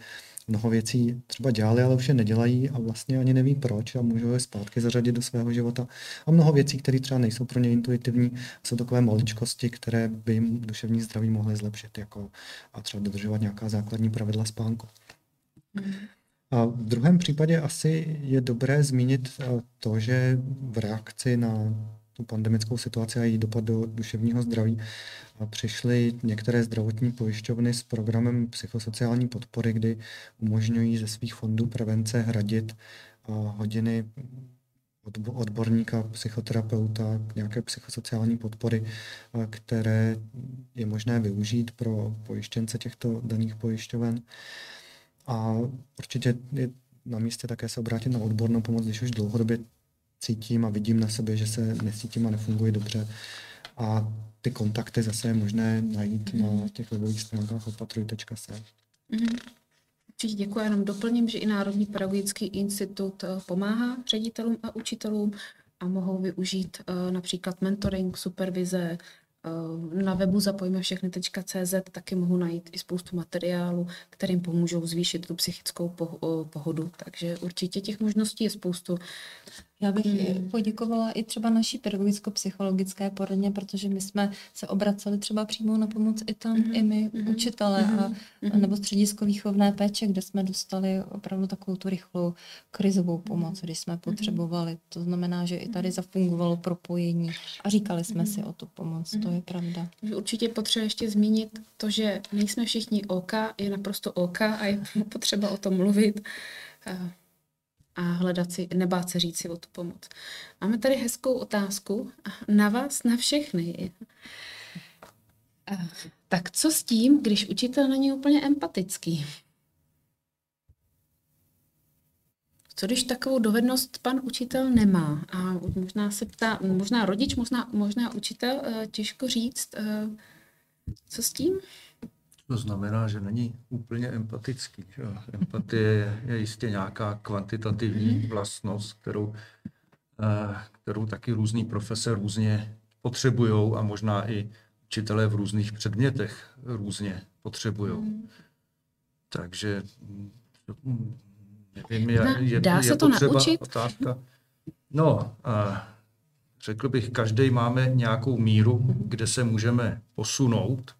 mnoho věcí třeba dělali, ale už je nedělají a vlastně ani neví proč a můžou je zpátky zařadit do svého života. A mnoho věcí, které třeba nejsou pro ně intuitivní, jsou takové maličkosti, které by jim duševní zdraví mohly zlepšit, jako a třeba dodržovat nějaká základní pravidla spánku. A v druhém případě asi je dobré zmínit eh, to, že v reakci na tu pandemickou situaci a její dopad do duševního zdraví přišly některé zdravotní pojišťovny s programem psychosociální podpory, kdy umožňují ze svých fondů prevence hradit hodiny odborníka, psychoterapeuta, nějaké psychosociální podpory, které je možné využít pro pojištěnce těchto daných pojišťoven. A určitě je na místě také se obrátit na odbornou pomoc, když už dlouhodobě cítím a vidím na sobě, že se necítím a nefunguji dobře. A ty kontakty zase je možné najít mm. na těch webových stránkách opatruj.se. Mm. Určitě děkuji, jenom doplním, že i Národní pedagogický institut eh, pomáhá ředitelům a učitelům a mohou využít uh, například mentoring, supervize, Eh, na webu zapojíme všechny.cz taky mohu najít i spoustu materiálu, kterým pomůžou zvýšit tu psychickou pohodu. Takže určitě těch možností je spoustu. Já bych hmm. poděkovala i třeba naší pedagogicko-psychologické poradně, protože my jsme se obraceli třeba přímo na pomoc i tam, hmm. i my, hmm. učitele, hmm. a, hmm. nebo středisko výchovné péče, kde jsme dostali opravdu takovou tu rychlou krizovou pomoc, když jsme potřebovali. To znamená, že i tady zafungovalo propojení a říkali jsme si o tu pomoc, to je pravda. Určitě potřeba ještě zmínit to, že nejsme všichni OK, je naprosto OK a je potřeba o tom mluvit a hledat si, nebát se říct si o tu pomoc. Máme tady hezkou otázku na vás, na všechny. Tak co s tím, když učitel není úplně empatický? Co když takovou dovednost pan učitel nemá? A možná se ptá, možná rodič, možná, možná učitel, eh, těžko říct, eh, co s tím? To znamená, že není úplně empatický. Že? Empatie je, je jistě nějaká kvantitativní vlastnost, kterou, eh, kterou taky různý profese různě potřebují a možná i učitelé v různých předmětech různě potřebují. Mm. Takže nevím, je, je, Dá je se to naučit? Otázka. No, a řekl bych, každý máme nějakou míru, kde se můžeme posunout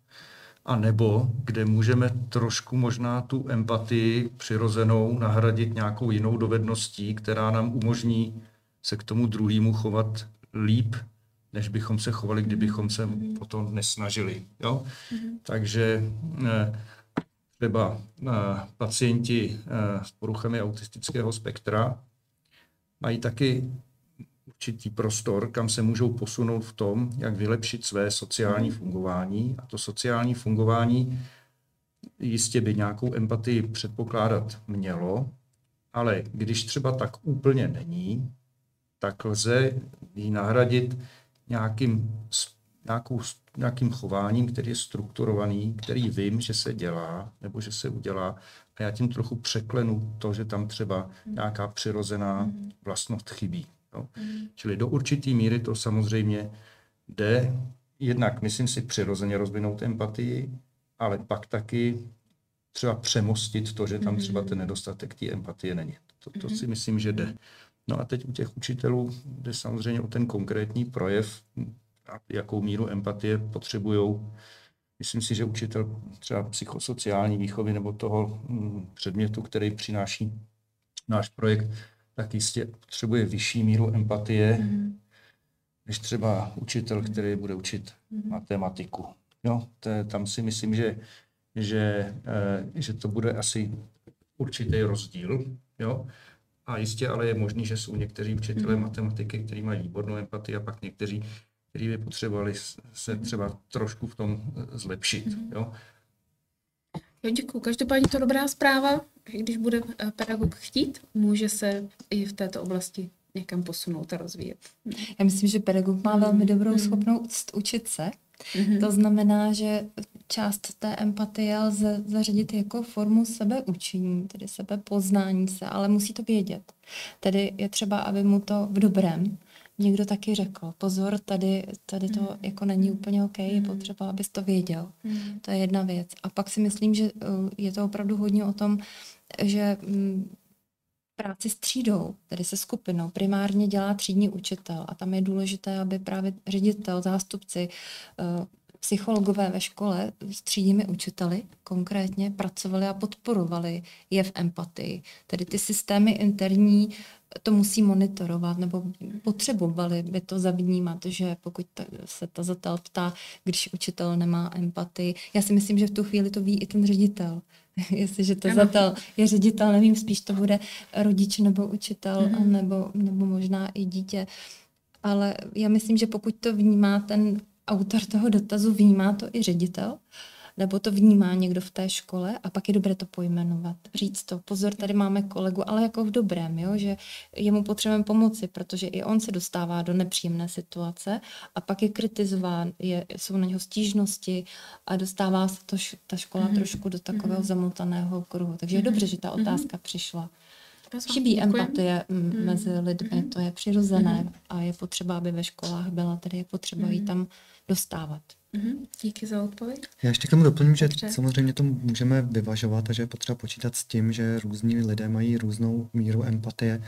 a nebo kde můžeme trošku možná tu empatii přirozenou nahradit nějakou jinou dovedností, která nám umožní se k tomu druhému chovat líp, než bychom se chovali, kdybychom se o to nesnažili. Jo? Mm-hmm. Takže eh, třeba eh, pacienti eh, s poruchami autistického spektra mají taky určitý prostor, kam se můžou posunout v tom, jak vylepšit své sociální fungování. A to sociální fungování jistě by nějakou empatii předpokládat mělo, ale když třeba tak úplně není, tak lze ji nahradit nějakým nějakou, nějakým chováním, který je strukturovaný, který vím, že se dělá nebo že se udělá a já tím trochu překlenu to, že tam třeba nějaká přirozená vlastnost chybí. Jo. Čili do určitý míry to samozřejmě jde jednak, myslím si, přirozeně rozvinout empatii, ale pak taky třeba přemostit to, že tam třeba ten nedostatek té empatie není. To, to si myslím, že jde. No a teď u těch učitelů jde samozřejmě o ten konkrétní projev, a jakou míru empatie potřebují. Myslím si, že učitel třeba psychosociální výchovy nebo toho mm, předmětu, který přináší náš projekt, tak jistě potřebuje vyšší míru empatie, mm. než třeba učitel, který bude učit mm. matematiku. Jo, to, tam si myslím, že, že, eh, že to bude asi určitý rozdíl. Jo? A jistě ale je možný, že jsou někteří učitelé mm. matematiky, kteří mají výbornou empatii a pak někteří, kteří by potřebovali se třeba trošku v tom eh, zlepšit. Mm. Jo? Jo, děkuji. Každopádně to dobrá zpráva, když bude eh, pedagog chtít, může se i v této oblasti někam posunout a rozvíjet. Já myslím, že pedagog má velmi dobrou mm. schopnost učit se. Mm-hmm. To znamená, že část té empatie lze zařadit jako formu sebeučení, tedy sebepoznání se, ale musí to vědět. Tedy je třeba, aby mu to v dobrém někdo taky řekl, pozor, tady, tady to mm. jako není úplně OK, je mhm. potřeba, abys to věděl. Mm. To je jedna věc. A pak si myslím, že uh, je to opravdu hodně o tom, že mm, práci s třídou, tedy se skupinou, primárně dělá třídní učitel a tam je důležité, aby právě ředitel, zástupci, uh, psychologové ve škole s třídními učiteli konkrétně pracovali a podporovali je v empatii. Tedy ty systémy interní to musí monitorovat nebo potřebovali by to zavnímat, že pokud se ta zatel ptá, když učitel nemá empatii. Já si myslím, že v tu chvíli to ví i ten ředitel. Jestliže to zatel je ředitel, nevím, spíš to bude rodič nebo učitel, mm-hmm. nebo, nebo možná i dítě. Ale já myslím, že pokud to vnímá ten autor toho dotazu, vnímá to i ředitel, nebo to vnímá někdo v té škole a pak je dobré to pojmenovat. Říct to, pozor, tady máme kolegu, ale jako v dobrém, jo, že jemu potřebujeme pomoci, protože i on se dostává do nepříjemné situace a pak je kritizován, je, jsou na něho stížnosti a dostává se to, ta škola mm-hmm. trošku do takového mm-hmm. zamotaného kruhu. Takže je mm-hmm. dobře, že ta mhm. otázka mm-hmm. přišla. Chybí Děkuji. empatie mm. mezi lidmi, mm. to je přirozené mm. a je potřeba, aby ve školách byla, tedy je potřeba mm. ji tam dostávat. Mm-hmm. Díky za odpověď. Já ještě k tomu doplním, že Dobře. samozřejmě to můžeme vyvažovat a že je potřeba počítat s tím, že různí lidé mají různou míru empatie,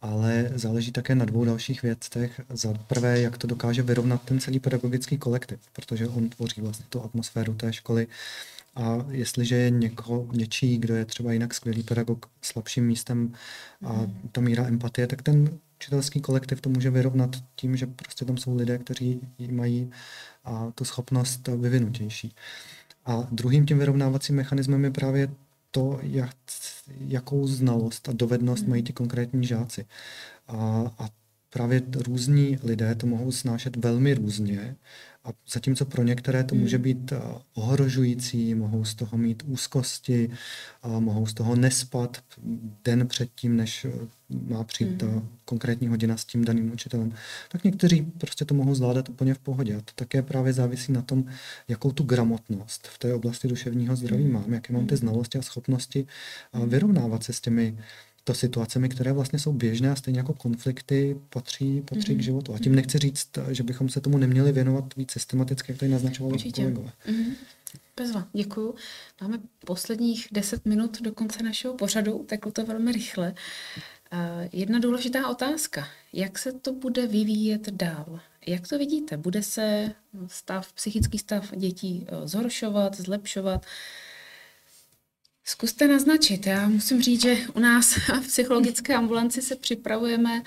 ale záleží také na dvou dalších věcech. Za prvé, jak to dokáže vyrovnat ten celý pedagogický kolektiv, protože on tvoří vlastně tu atmosféru té školy. A jestliže je něko, něčí, kdo je třeba jinak skvělý pedagog slabším místem a mhm. ta míra empatie, tak ten učitelský kolektiv to může vyrovnat tím, že prostě tam jsou lidé, kteří mají a tu schopnost vyvinutější. A druhým tím vyrovnávacím mechanismem je právě to, jak, jakou znalost a dovednost mají ti konkrétní žáci. A, a právě různí lidé to mohou snášet velmi různě a zatímco pro některé to může hmm. být eh, ohrožující, mohou z toho mít úzkosti, a mohou z toho nespat den předtím, než eh, má přijít ta hmm. konkrétní hodina s tím daným učitelem, tak někteří prostě to mohou zvládat úplně v pohodě. A to také právě závisí na tom, jakou tu gramotnost v té oblasti duševního zdraví hmm. mám, jaké mám ty znalosti a schopnosti vyrovnávat se s těmi to situacemi, které vlastně jsou běžné a stejně jako konflikty patří, patří mm-hmm. k mhm. životu. A tím nechci říct, že bychom se tomu neměli věnovat víc systematicky, jak tady naznačovalo kolegové. Mm-hmm. Bezva, děkuju. Máme posledních deset minut do konce našeho pořadu, tak to velmi rychle. Jedna důležitá otázka. Jak se to bude vyvíjet dál? Jak to vidíte? Bude se stav, psychický stav dětí eh, zhoršovat, zlepšovat? Zkuste naznačit. Já musím říct, že u nás v psychologické ambulanci se připravujeme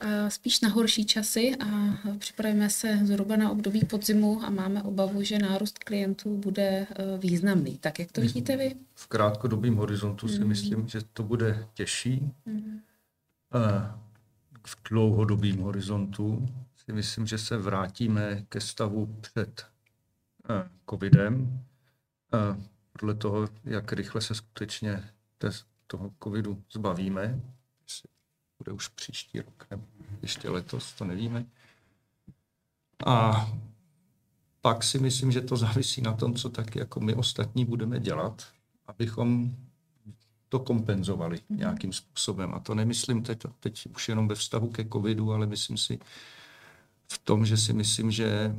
eh, spíš na horší časy a připravujeme se zhruba na období podzimu a máme obavu, že nárůst klientů bude eh, významný. Tak jak to vidíte vy? V krátkodobém horizontu si mm. myslím, že to bude těžší. Mm. V dlouhodobém horizontu si myslím, že se vrátíme ke stavu před covidem podle toho, jak rychle se skutečně toho covidu zbavíme, jestli bude už příští rok nebo ještě letos, to nevíme. A pak si myslím, že to závisí na tom, co tak jako my ostatní budeme dělat, abychom to kompenzovali mm-hmm. nějakým způsobem. A to nemyslím teď, teď už jenom ve vztahu ke covidu, ale myslím si v tom, že si myslím, že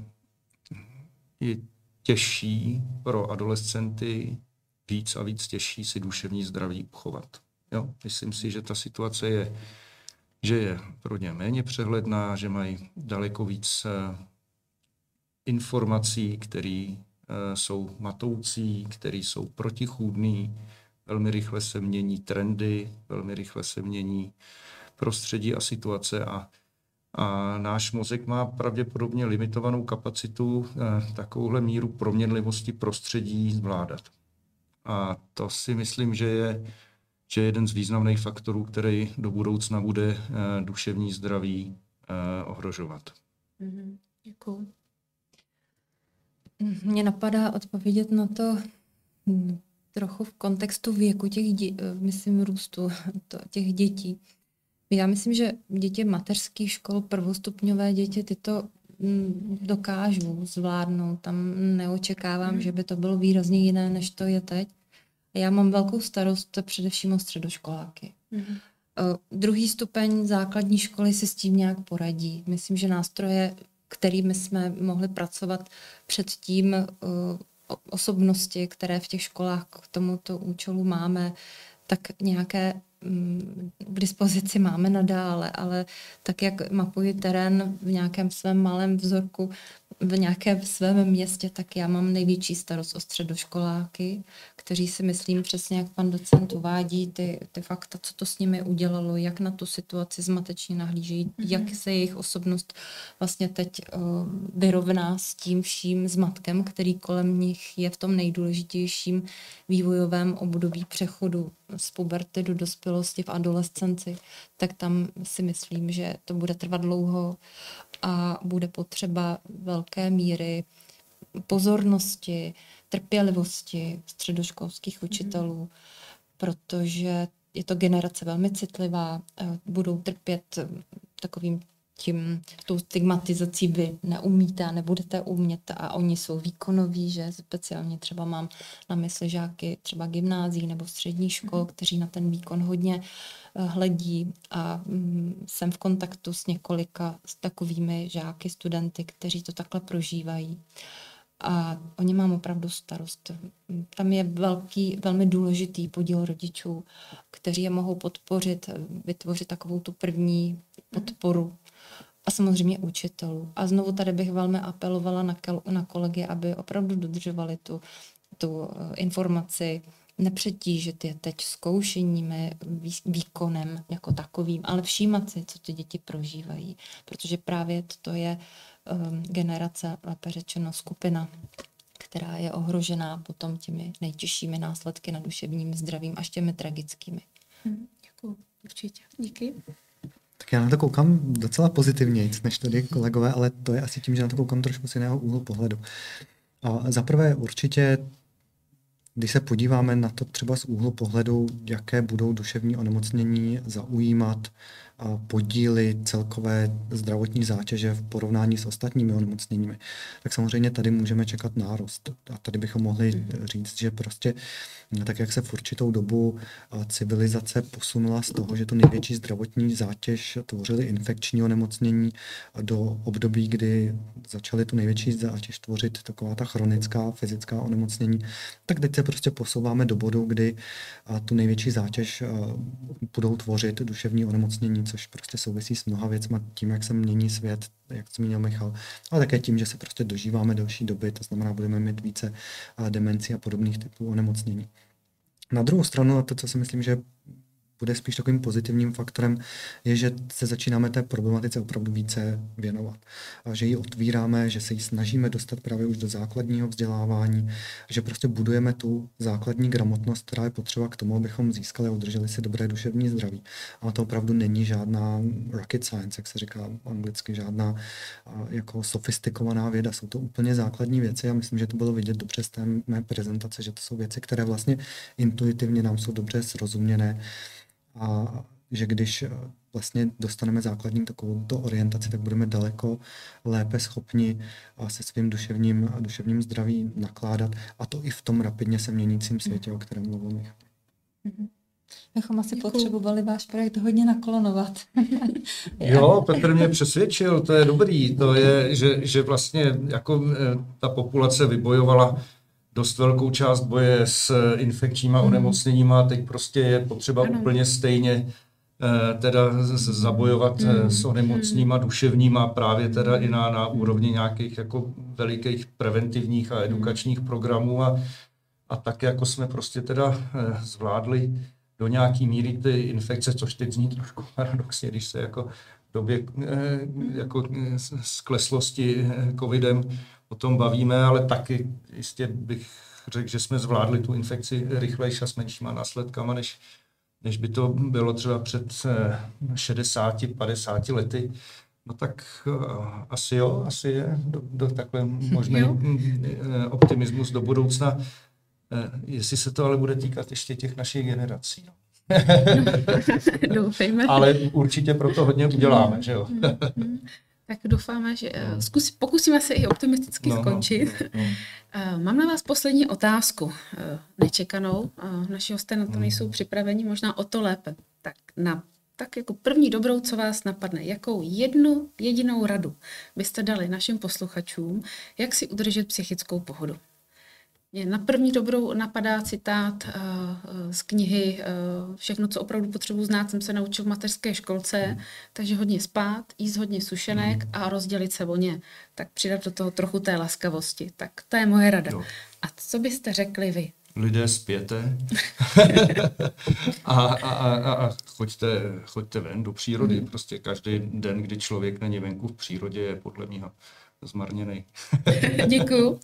je těžší pro adolescenty víc a víc těžší si duševní zdraví uchovat. Jo? Myslím si, že ta situace je, že je pro ně méně přehledná, že mají daleko víc eh, informací, které eh, jsou matoucí, které jsou protichůdné, velmi rychle se mění trendy, velmi rychle se mění prostředí a situace a, a náš mozek má pravděpodobně limitovanou kapacitu eh, takovouhle míru proměnlivosti prostředí zvládat. A to si myslím, že je, že je jeden z významných faktorů, který do budoucna bude eh, duševní zdraví eh, ohrožovat. Mm-hmm. Děkuji. Mně napadá odpovědět na to hm, trochu v kontextu věku těch, dě- myslím, růstu těch dětí. Já myslím, že děti mateřských škol, prvostupňové děti, ty to hm, dokážou zvládnout. Tam neočekávám, mm. že by to bylo výrazně jiné, než to je teď. Já mám velkou starost především o středoškoláky. Mm. Uh, druhý stupeň základní školy si s tím nějak poradí. Myslím, že nástroje, kterými jsme mohli pracovat předtím, uh, osobnosti, které v těch školách k tomuto účelu máme, tak nějaké mm, k dispozici máme nadále, ale tak, jak mapuji terén v nějakém svém malém vzorku, v nějakém svém městě, tak já mám největší starost o středoškoláky, kteří si myslím přesně, jak pan docent uvádí, ty, ty fakta, co to s nimi udělalo, jak na tu situaci zmatečně nahlížejí, mm-hmm. jak se jejich osobnost vlastně teď uh, vyrovná s tím vším zmatkem, který kolem nich je v tom nejdůležitějším vývojovém období přechodu z puberty do dospělosti v adolescenci, tak tam si myslím, že to bude trvat dlouho a bude potřeba velké míry pozornosti, trpělivosti středoškolských mhm. učitelů, protože je to generace velmi citlivá, budou trpět takovým tím, tou stigmatizací vy neumíte a nebudete umět a oni jsou výkonoví, že speciálně třeba mám na mysli žáky třeba gymnází nebo střední škol, mhm. kteří na ten výkon hodně eh, hledí a mm, jsem v kontaktu s několika s takovými žáky, studenty, kteří to takhle prožívají. A o ně mám opravdu starost. Tam je velký, velmi důležitý podíl rodičů, kteří je mohou podpořit, vytvořit takovou tu první podporu a samozřejmě učitelů. A znovu tady bych velmi apelovala na, na kolegy, aby opravdu dodržovali tu, tu eh, informaci, nepřetížit je teď zkoušeními, výkonem jako takovým, ale všímat si, co ty děti prožívají, protože právě to je um, generace, lépe řečeno skupina, která je ohrožená potom těmi nejtěžšími následky na duševním zdravím až těmi tragickými. Hmm, děkuji, určitě. Díky. Tak já na to koukám docela pozitivně, než tady kolegové, ale to je asi tím, že na to koukám trošku z jiného úhlu pohledu. Za prvé určitě, když se podíváme na to třeba z úhlu pohledu, jaké budou duševní onemocnění zaujímat podíly celkové zdravotní zátěže v porovnání s ostatními onemocněními, tak samozřejmě tady můžeme čekat nárost. A tady bychom mohli říct, že prostě tak, jak se v určitou dobu civilizace posunula z toho, že tu největší zdravotní zátěž tvořily infekční onemocnění do období, kdy začaly tu největší zátěž tvořit taková ta chronická fyzická onemocnění, tak teď se prostě posouváme do bodu, kdy tu největší zátěž budou tvořit duševní onemocnění, což prostě souvisí s mnoha věcmi, tím, jak se mění svět, jak zmínil Michal, ale také tím, že se prostě dožíváme delší doby, to znamená, budeme mít více demencí a podobných typů onemocnění. Na druhou stranu, a to, co si myslím, že bude spíš takovým pozitivním faktorem, je, že se začínáme té problematice opravdu více věnovat. A že ji otvíráme, že se ji snažíme dostat právě už do základního vzdělávání, že prostě budujeme tu základní gramotnost, která je potřeba k tomu, abychom získali a udrželi si dobré duševní zdraví. A to opravdu není žádná rocket science, jak se říká anglicky, žádná jako sofistikovaná věda. Jsou to úplně základní věci a myslím, že to bylo vidět dobře z té mé prezentace, že to jsou věci, které vlastně intuitivně nám jsou dobře srozuměné a že když vlastně dostaneme základní takovou to orientaci, tak budeme daleko lépe schopni se svým duševním a duševním zdravím nakládat a to i v tom rapidně se měnícím světě, o kterém mluvil Michal. Mm-hmm. Bychom asi Děkuju. potřebovali váš projekt hodně naklonovat. jo, Petr mě přesvědčil, to je dobrý, to je, že, že vlastně jako eh, ta populace vybojovala dost velkou část boje s infekčníma mhm. onemocněníma, teď prostě je potřeba ano. úplně stejně eh, teda zabojovat mm. s onemocníma duševníma právě teda i na, na úrovni nějakých jako velikých preventivních a edukačních programů a, a tak jako jsme prostě teda zvládli do nějaký míry ty infekce, což teď zní trošku paradoxně, když se jako v době eh, jako eh, skleslosti eh, covidem o tom bavíme, ale taky jistě bych řekl, že jsme zvládli tu infekci rychlejší a s menšíma následkama, než, než by to bylo třeba před 60-50 lety. No tak asi jo, asi je do, do takhle možný optimismus do budoucna. Eh, jestli se to ale bude týkat ještě těch našich generací. No. Doufejme. ale určitě pro to hodně uděláme, že jo? Tak doufáme, že eh, no. zkus, pokusíme se i optimisticky no, no skončit. No, no. Eh, mám na vás poslední otázku, nečekanou. Naši hosté na to hmm. nejsou připraveni, možná o to lépe. Tak na tak jako první dobrou, co vás napadne, jakou jednu jedinou radu byste dali našim posluchačům, jak si udržet psychickou pohodu? Mě na první dobrou napadá citát uh, z knihy uh, Všechno, co opravdu potřebuji znát, jsem se naučil v mateřské školce, mm. takže hodně spát, jíst hodně sušenek mm. a rozdělit se ně. Tak přidat do toho trochu té laskavosti. Tak to je moje rada. Jo. A co byste řekli vy? Lidé spěte a, a, a, a choďte, choďte ven do přírody. Mm. Prostě každý den, kdy člověk není venku v přírodě, je podle mě zmarněný. Děkuju.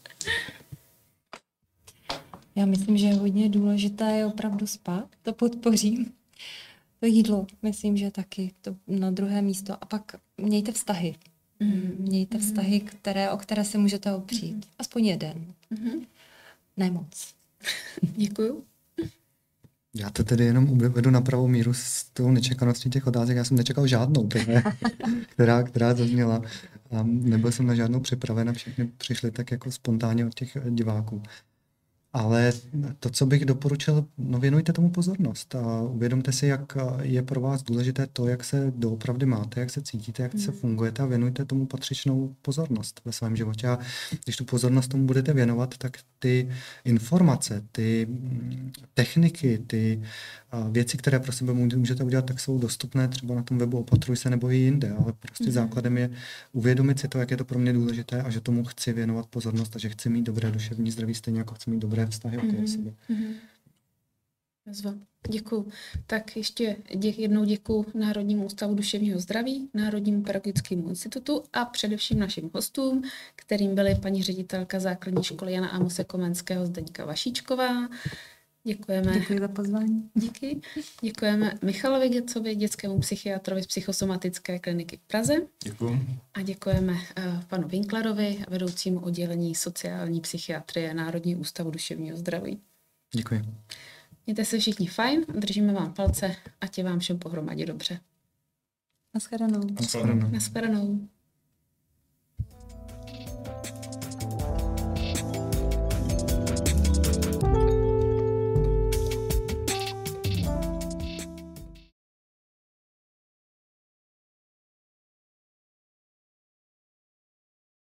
Já myslím, že hodně důležité je opravdu spát, to podpořím. To jídlo, myslím, že taky to na druhé místo. A pak mějte vztahy. Mm. Mějte mm-hmm. vztahy, které, o které se můžete opřít. Mm. Aspoň jeden. Mm. Ne moc. Děkuju. Já to tedy jenom uvedu na pravou míru s tou nečekaností těch otázek. Já jsem nečekal žádnou, které, která, která zazněla. A nebyl jsem na žádnou připraven a všechny přišly tak jako spontánně od těch diváků. Ale to, co bych doporučil, no věnujte tomu pozornost a uvědomte si, jak je pro vás důležité to, jak se doopravdy máte, jak se cítíte, jak se hmm. fungujete a věnujte tomu patřičnou pozornost ve svém životě. A když tu pozornost tomu budete věnovat, tak ty informace, ty mm, techniky, ty věci, které pro sebe můžete udělat, tak jsou dostupné třeba na tom webu Opatruj se nebo i jinde, ale prostě mm-hmm. základem je uvědomit si to, jak je to pro mě důležité a že tomu chci věnovat pozornost a že chci mít dobré duševní zdraví, stejně jako chci mít dobré vztahy okolo mm-hmm. sebe. Mm-hmm. Děkuji. Tak ještě dě, jednou děkuji Národnímu ústavu duševního zdraví, Národnímu pedagogickému institutu a především našim hostům, kterým byly paní ředitelka základní školy Jana Amose Komenského Zdeňka Vašíčková, Děkujeme. Děkuji za pozvání. Díky. Děkujeme Michalovi Gecovi, dětskému psychiatrovi z psychosomatické kliniky v Praze. Děkuji. A děkujeme uh, panu Winklerovi, vedoucímu oddělení sociální psychiatrie Národní ústavu duševního zdraví. Děkuji. Mějte se všichni fajn, držíme vám palce a tě vám všem pohromadě dobře. Naschledanou. Naschledanou. Naschledanou.